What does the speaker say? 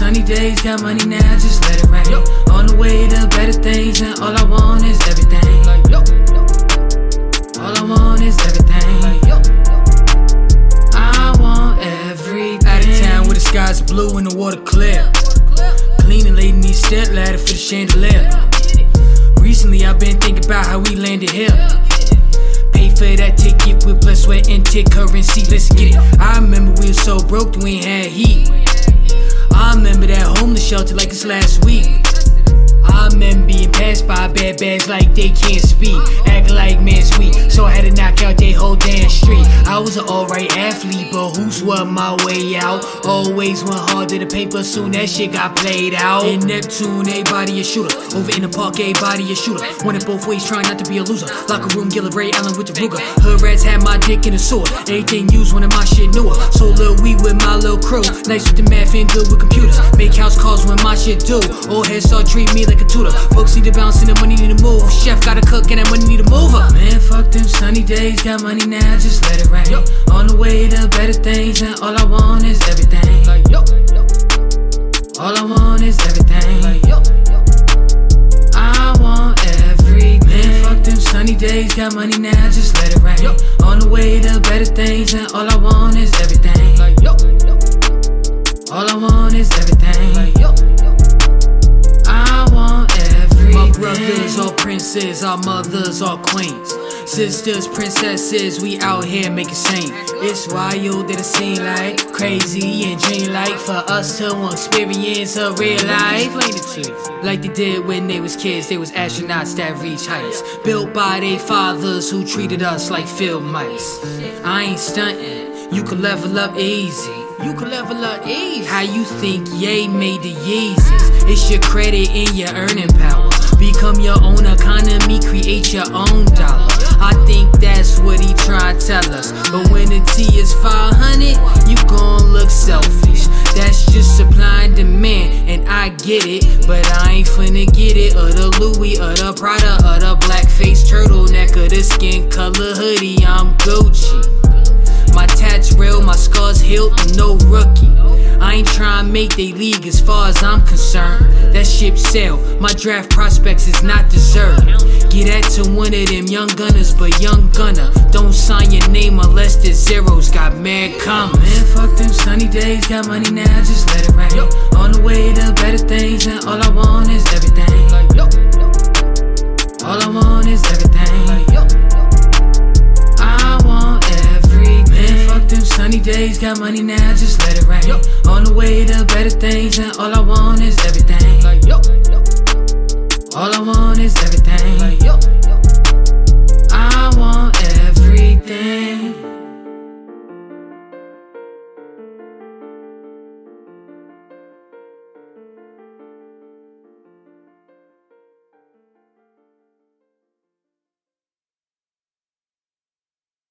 sunny days, got money now, just let it rain. On the way to better things, and all I want is everything. All I want is everything. I want everything. Out of town where the are blue and the water clear. Cleaning lady these step ladder for the chandelier. Recently I've been thinking about how we landed here. Pay for that ticket with blood, sweat, and tick currency. Let's get it. I remember we were so broke we ain't last week. Bad bags like they can't speak, act like man sweet. So I had to knock out they whole damn street. I was an alright athlete, but who swept my way out? Always went hard to the paper, soon that shit got played out. In Neptune, everybody a shooter. Over in the park, everybody a shooter. Went it both ways, trying not to be a loser. Locker room, Gilbert Arenas with the Ruger. Hood rats had my dick in a sword. Everything used, of my shit newer. So little we with my little crew. Nice with the math and good with computers. Make house calls when my shit do. Old heads start treat me like a tutor. Folks need to bounce and the money need to move. Chef gotta cook and that money need to move up. Man, fuck them sunny days. Got money now, just let it rain. On the way to better things, and all I want is everything. All I want is everything. I want everything. Man, fuck them sunny days. Got money now, just let it rain. On the way to better things, and all I want is everything. All are princes, our mothers are queens. Sisters, princesses, we out here making scenes. It's wild that it seem like crazy and dreamlike for us to experience a real life. Like they did when they was kids, they was astronauts that reach heights. Built by their fathers who treated us like field mice. I ain't stunting, you can level up easy. You can level up easy. How you think Ye made the Yeezys? It's your credit and your earning power. Become your own economy, create your own dollar. I think that's what he trying to tell us. But when the T is 500, you gon' look selfish. That's just supply and demand, and I get it. But I ain't finna get it. Or the Louis, or the Prada, or the blackface turtleneck, or the skin color hoodie. I'm Gucci. My tats real, my scars healed, no rookie. I ain't trying to make they league as far as I'm concerned. That ship sail, my draft prospects is not deserved. Get that to one of them young gunners, but young gunner. Don't sign your name unless the zeros got mad commas. Man, fuck them sunny days, got money now, just let it rain. On the way to better things, and all I want is everything. All I want got money now, just let it rain. Yo. On the way to better things, and all I want is everything. All I want is everything. I want